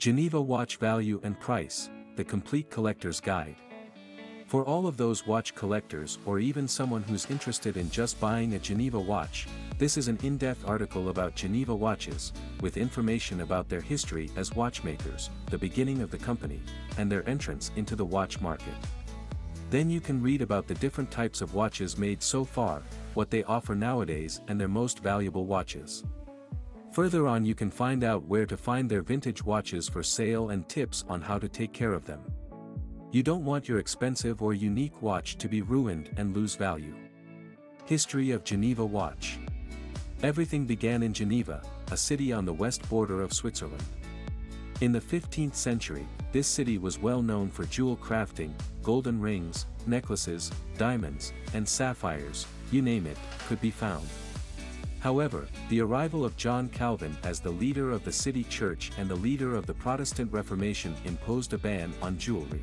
Geneva Watch Value and Price, The Complete Collector's Guide. For all of those watch collectors or even someone who's interested in just buying a Geneva watch, this is an in-depth article about Geneva watches, with information about their history as watchmakers, the beginning of the company, and their entrance into the watch market. Then you can read about the different types of watches made so far, what they offer nowadays and their most valuable watches. Further on you can find out where to find their vintage watches for sale and tips on how to take care of them. You don't want your expensive or unique watch to be ruined and lose value. History of Geneva Watch Everything began in Geneva, a city on the west border of Switzerland. In the 15th century, this city was well known for jewel crafting, golden rings, necklaces, diamonds, and sapphires, you name it, could be found. However, the arrival of John Calvin as the leader of the city church and the leader of the Protestant Reformation imposed a ban on jewelry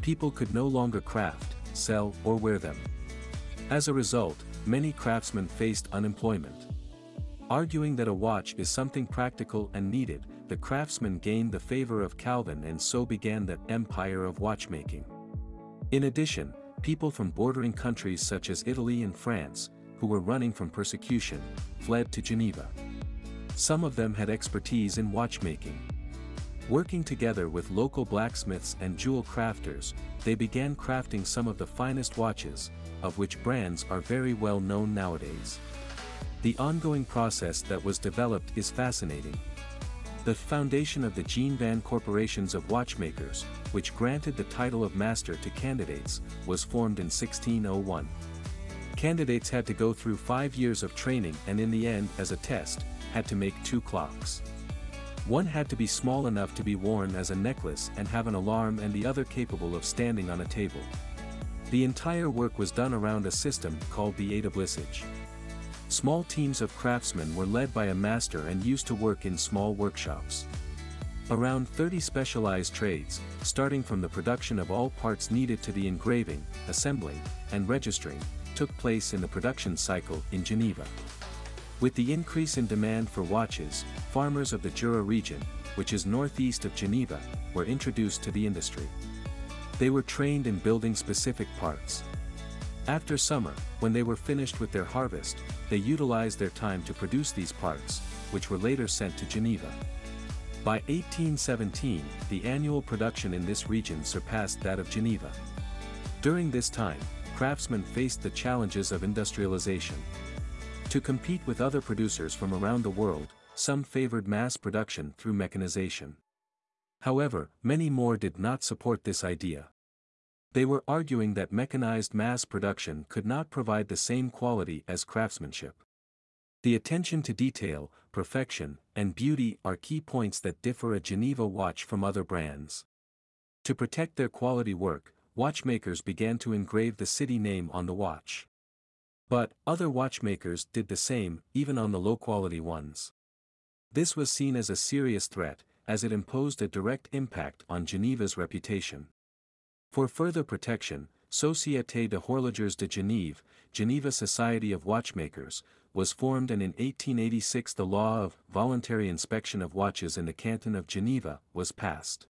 people could no longer craft, sell or wear them. As a result, many craftsmen faced unemployment. Arguing that a watch is something practical and needed, the craftsmen gained the favor of Calvin and so began the empire of watchmaking. In addition, people from bordering countries such as Italy and France, who were running from persecution, fled to Geneva. Some of them had expertise in watchmaking. Working together with local blacksmiths and jewel crafters, they began crafting some of the finest watches, of which brands are very well known nowadays. The ongoing process that was developed is fascinating. The foundation of the Genevan Corporations of Watchmakers, which granted the title of master to candidates, was formed in 1601. Candidates had to go through five years of training and in the end as a test, had to make two clocks. One had to be small enough to be worn as a necklace and have an alarm and the other capable of standing on a table. The entire work was done around a system called the établissage. Small teams of craftsmen were led by a master and used to work in small workshops. Around 30 specialized trades, starting from the production of all parts needed to the engraving, assembling, and registering, took place in the production cycle in Geneva. With the increase in demand for watches, farmers of the Jura region, which is northeast of Geneva, were introduced to the industry. They were trained in building specific parts. After summer, when they were finished with their harvest, they utilized their time to produce these parts, which were later sent to Geneva. By 1817, the annual production in this region surpassed that of Geneva. During this time, craftsmen faced the challenges of industrialization. To compete with other producers from around the world, some favored mass production through mechanization. However, many more did not support this idea. They were arguing that mechanized mass production could not provide the same quality as craftsmanship. The attention to detail, perfection, and beauty are key points that differ a Geneva watch from other brands. To protect their quality work, watchmakers began to engrave the city name on the watch. But, other watchmakers did the same, even on the low-quality ones. This was seen as a serious threat, as it imposed a direct impact on Geneva's reputation. For further protection, Société de Horlogers de Genève, Geneva Society of Watchmakers, was formed and in 1886 the law of voluntary inspection of watches in the canton of Geneva was passed.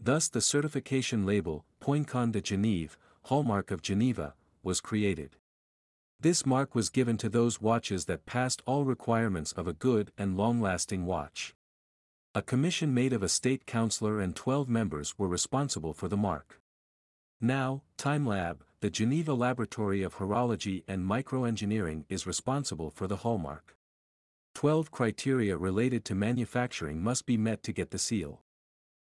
Thus the certification label, Poincon de Genève, hallmark of Geneva, was created. This mark was given to those watches that passed all requirements of a good and long-lasting watch. A commission made of a state councillor and 12 members were responsible for the mark. Now, TimeLab, the Geneva Laboratory of Horology and Microengineering is responsible for the hallmark. 12 criteria related to manufacturing must be met to get the seal.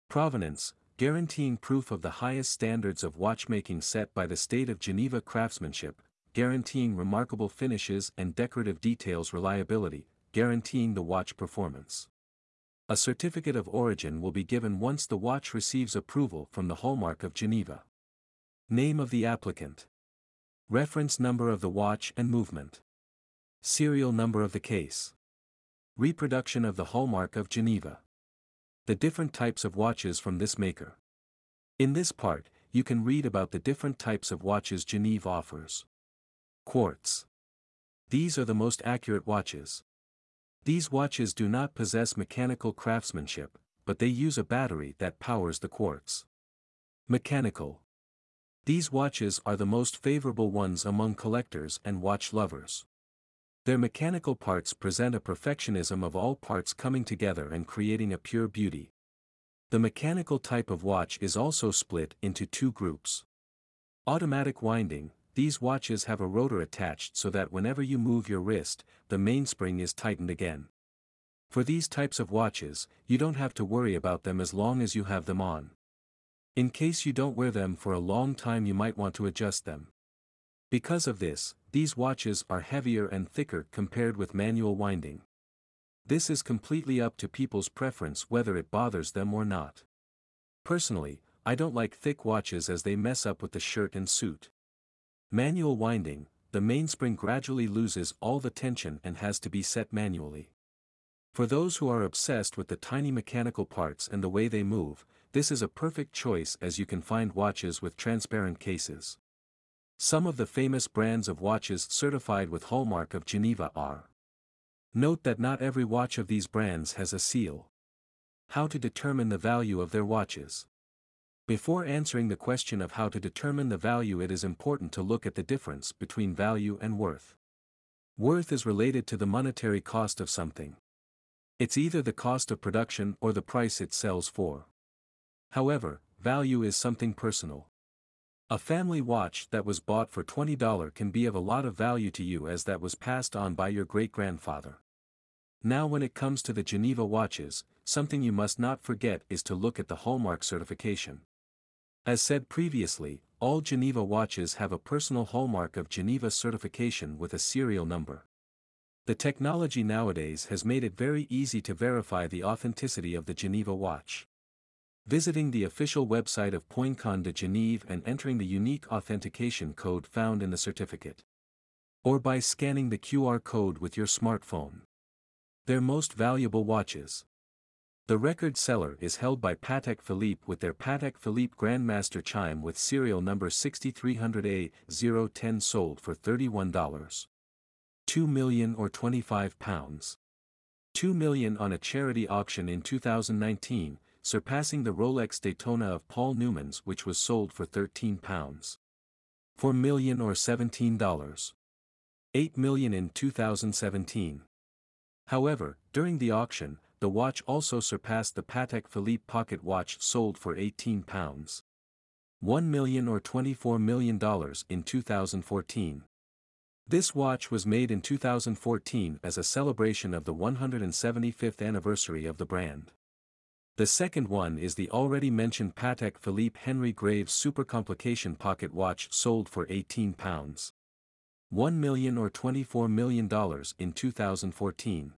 Provenance, guaranteeing proof of the highest standards of watchmaking set by the state of Geneva craftsmanship, guaranteeing remarkable finishes and decorative details reliability, guaranteeing the watch performance. A certificate of origin will be given once the watch receives approval from the hallmark of Geneva. Name of the applicant. Reference number of the watch and movement. Serial number of the case. Reproduction of the hallmark of Geneva. The different types of watches from this maker. In this part, you can read about the different types of watches Geneve offers. Quartz. These are the most accurate watches. These watches do not possess mechanical craftsmanship, but they use a battery that powers the quartz. Mechanical. These watches are the most favorable ones among collectors and watch lovers. Their mechanical parts present a perfectionism of all parts coming together and creating a pure beauty. The mechanical type of watch is also split into two groups. Automatic winding, these watches have a rotor attached so that whenever you move your wrist, the mainspring is tightened again. For these types of watches, you don't have to worry about them as long as you have them on. In case you don't wear them for a long time you might want to adjust them. Because of this, these watches are heavier and thicker compared with manual winding. This is completely up to people's preference whether it bothers them or not. Personally, I don't like thick watches as they mess up with the shirt and suit. Manual winding, the mainspring gradually loses all the tension and has to be set manually. For those who are obsessed with the tiny mechanical parts and the way they move, this is a perfect choice as you can find watches with transparent cases. Some of the famous brands of watches certified with Hallmark of Geneva are. Note that not every watch of these brands has a seal. How to determine the value of their watches. Before answering the question of how to determine the value it is important to look at the difference between value and worth. Worth is related to the monetary cost of something. It's either the cost of production or the price it sells for. However, value is something personal. A family watch that was bought for $20 can be of a lot of value to you as that was passed on by your great-grandfather. Now when it comes to the Geneva watches, something you must not forget is to look at the Hallmark certification. As said previously, all Geneva watches have a personal hallmark of Geneva certification with a serial number. The technology nowadays has made it very easy to verify the authenticity of the Geneva watch. Visiting the official website of Poincon de Genève and entering the unique authentication code found in the certificate. Or by scanning the QR code with your smartphone. Their most valuable watches. The record seller is held by Patek Philippe with their Patek Philippe Grandmaster chime with serial number 6300A010 sold for $31. 2 million or 25 pounds. 2 million on a charity auction in 2019, surpassing the Rolex Daytona of Paul Newman's which was sold for 13 pounds. 4 million or $17. 8 million in 2017. However, during the auction, the watch also surpassed the Patek Philippe pocket watch sold for 18 pounds. 1 million or $24 million in 2014. This watch was made in 2014 as a celebration of the 175th anniversary of the brand. The second one is the already mentioned Patek Philippe Henry Graves Super Complication pocket watch sold for 18 pounds. 1 million or $24 million in 2014.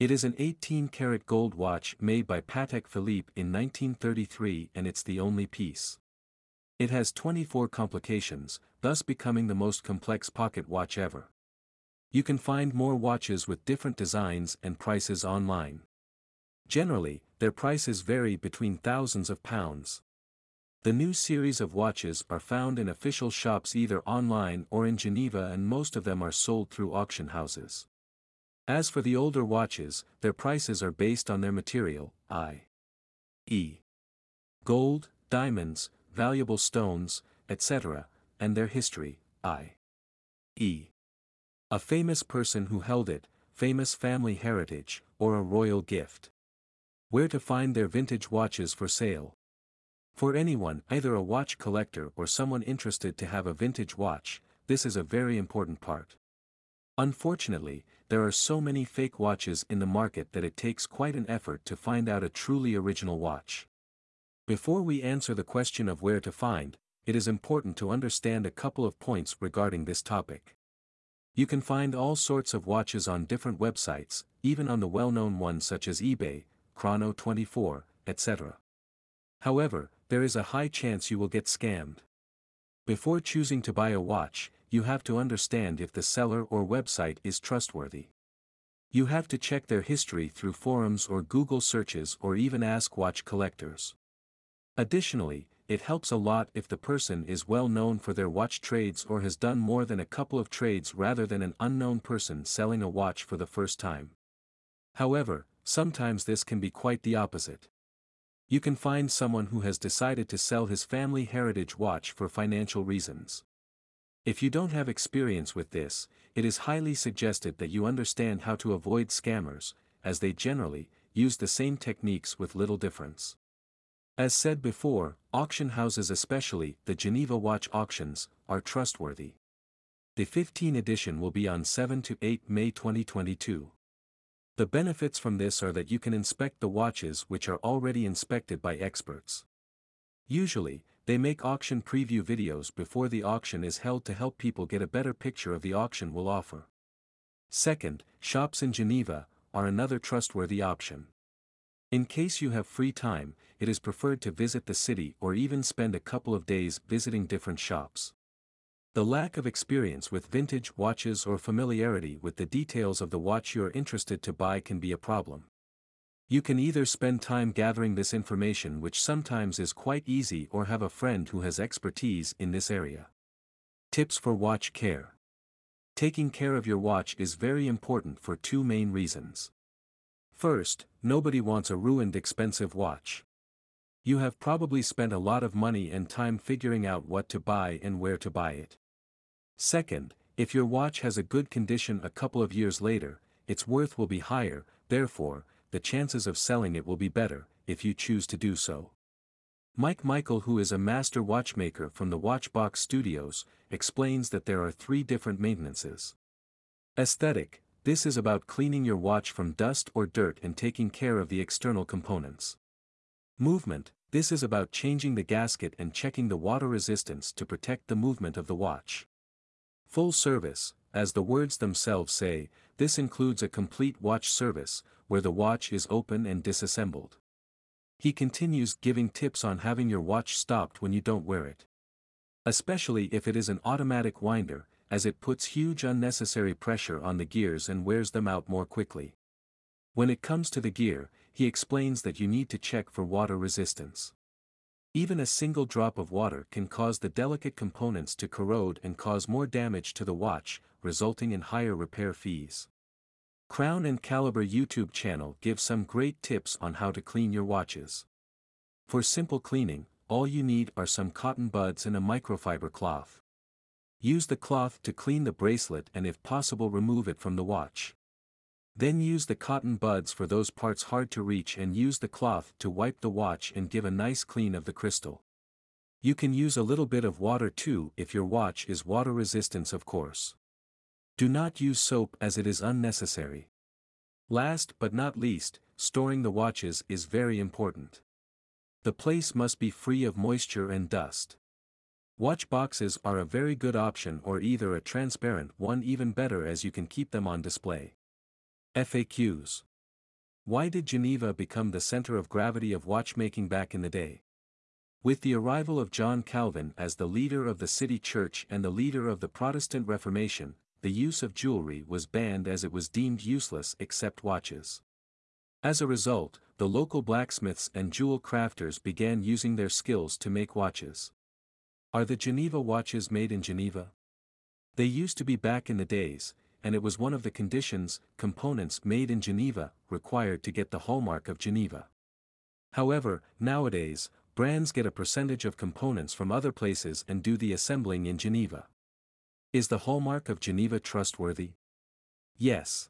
It is an 18-karat gold watch made by Patek Philippe in 1933 and it's the only piece. It has 24 complications, thus becoming the most complex pocket watch ever. You can find more watches with different designs and prices online. Generally, their prices vary between thousands of pounds. The new series of watches are found in official shops either online or in Geneva and most of them are sold through auction houses. As for the older watches, their prices are based on their material, i.e. gold, diamonds, valuable stones, etc., and their history, i.e. a famous person who held it, famous family heritage, or a royal gift. Where to find their vintage watches for sale. For anyone, either a watch collector or someone interested to have a vintage watch, this is a very important part. Unfortunately, there are so many fake watches in the market that it takes quite an effort to find out a truly original watch. Before we answer the question of where to find, it is important to understand a couple of points regarding this topic. You can find all sorts of watches on different websites, even on the well-known ones such as eBay, Chrono24, etc. However, there is a high chance you will get scammed. Before choosing to buy a watch, you have to understand if the seller or website is trustworthy. You have to check their history through forums or Google searches or even ask watch collectors. Additionally, it helps a lot if the person is well known for their watch trades or has done more than a couple of trades rather than an unknown person selling a watch for the first time. However, sometimes this can be quite the opposite. You can find someone who has decided to sell his family heritage watch for financial reasons. If you don't have experience with this, it is highly suggested that you understand how to avoid scammers, as they generally use the same techniques with little difference. As said before, auction houses especially, the Geneva watch auctions, are trustworthy. The 15 edition will be on 7 to 8 May 2022. The benefits from this are that you can inspect the watches which are already inspected by experts. Usually, they make auction preview videos before the auction is held to help people get a better picture of the auction will offer. Second, shops in Geneva are another trustworthy option. In case you have free time, it is preferred to visit the city or even spend a couple of days visiting different shops. The lack of experience with vintage watches or familiarity with the details of the watch you are interested to buy can be a problem. You can either spend time gathering this information which sometimes is quite easy or have a friend who has expertise in this area. Tips for watch care. Taking care of your watch is very important for two main reasons. First, nobody wants a ruined expensive watch. You have probably spent a lot of money and time figuring out what to buy and where to buy it. Second, if your watch has a good condition a couple of years later, its worth will be higher, therefore, the chances of selling it will be better, if you choose to do so. Mike Michael who is a master watchmaker from the Watchbox Studios, explains that there are three different maintenances. Aesthetic, this is about cleaning your watch from dust or dirt and taking care of the external components. Movement, this is about changing the gasket and checking the water resistance to protect the movement of the watch. Full service, as the words themselves say, this includes a complete watch service, where the watch is open and disassembled. He continues giving tips on having your watch stopped when you don't wear it. Especially if it is an automatic winder, as it puts huge unnecessary pressure on the gears and wears them out more quickly. When it comes to the gear, he explains that you need to check for water resistance. Even a single drop of water can cause the delicate components to corrode and cause more damage to the watch, resulting in higher repair fees. Crown and Caliber YouTube channel gives some great tips on how to clean your watches. For simple cleaning, all you need are some cotton buds and a microfiber cloth. Use the cloth to clean the bracelet and if possible remove it from the watch. Then use the cotton buds for those parts hard to reach and use the cloth to wipe the watch and give a nice clean of the crystal. You can use a little bit of water too if your watch is water resistant of course. Do not use soap as it is unnecessary. Last but not least, storing the watches is very important. The place must be free of moisture and dust. Watch boxes are a very good option or either a transparent one even better as you can keep them on display. FAQs Why did Geneva become the center of gravity of watchmaking back in the day? With the arrival of John Calvin as the leader of the city church and the leader of the Protestant Reformation, the use of jewelry was banned as it was deemed useless except watches. As a result, the local blacksmiths and jewel crafters began using their skills to make watches. Are the Geneva watches made in Geneva? They used to be back in the days, and it was one of the conditions, components made in Geneva, required to get the hallmark of Geneva. However, nowadays, brands get a percentage of components from other places and do the assembling in Geneva. Is the hallmark of Geneva trustworthy? Yes.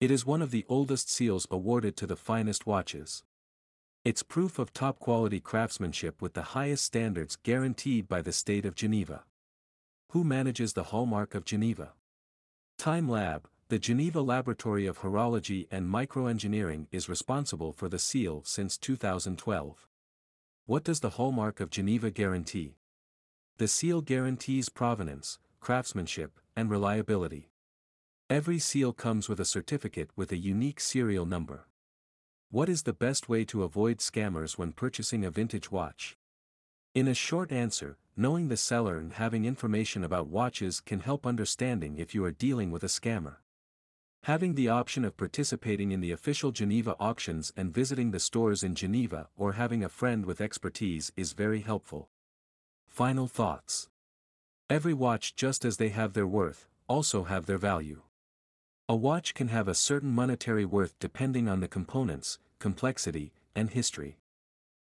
It is one of the oldest seals awarded to the finest watches. It's proof of top quality craftsmanship with the highest standards guaranteed by the state of Geneva. Who manages the hallmark of Geneva? Time Lab, the Geneva Laboratory of Horology and Microengineering is responsible for the seal since 2012. What does the hallmark of Geneva guarantee? The seal guarantees provenance, craftsmanship, and reliability. Every seal comes with a certificate with a unique serial number. What is the best way to avoid scammers when purchasing a vintage watch? In a short answer, knowing the seller and having information about watches can help understanding if you are dealing with a scammer. Having the option of participating in the official Geneva auctions and visiting the stores in Geneva or having a friend with expertise is very helpful. Final thoughts. Every watch just as they have their worth, also have their value. A watch can have a certain monetary worth depending on the components, complexity, and history.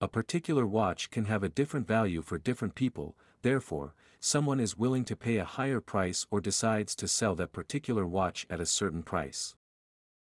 A particular watch can have a different value for different people, therefore, someone is willing to pay a higher price or decides to sell that particular watch at a certain price.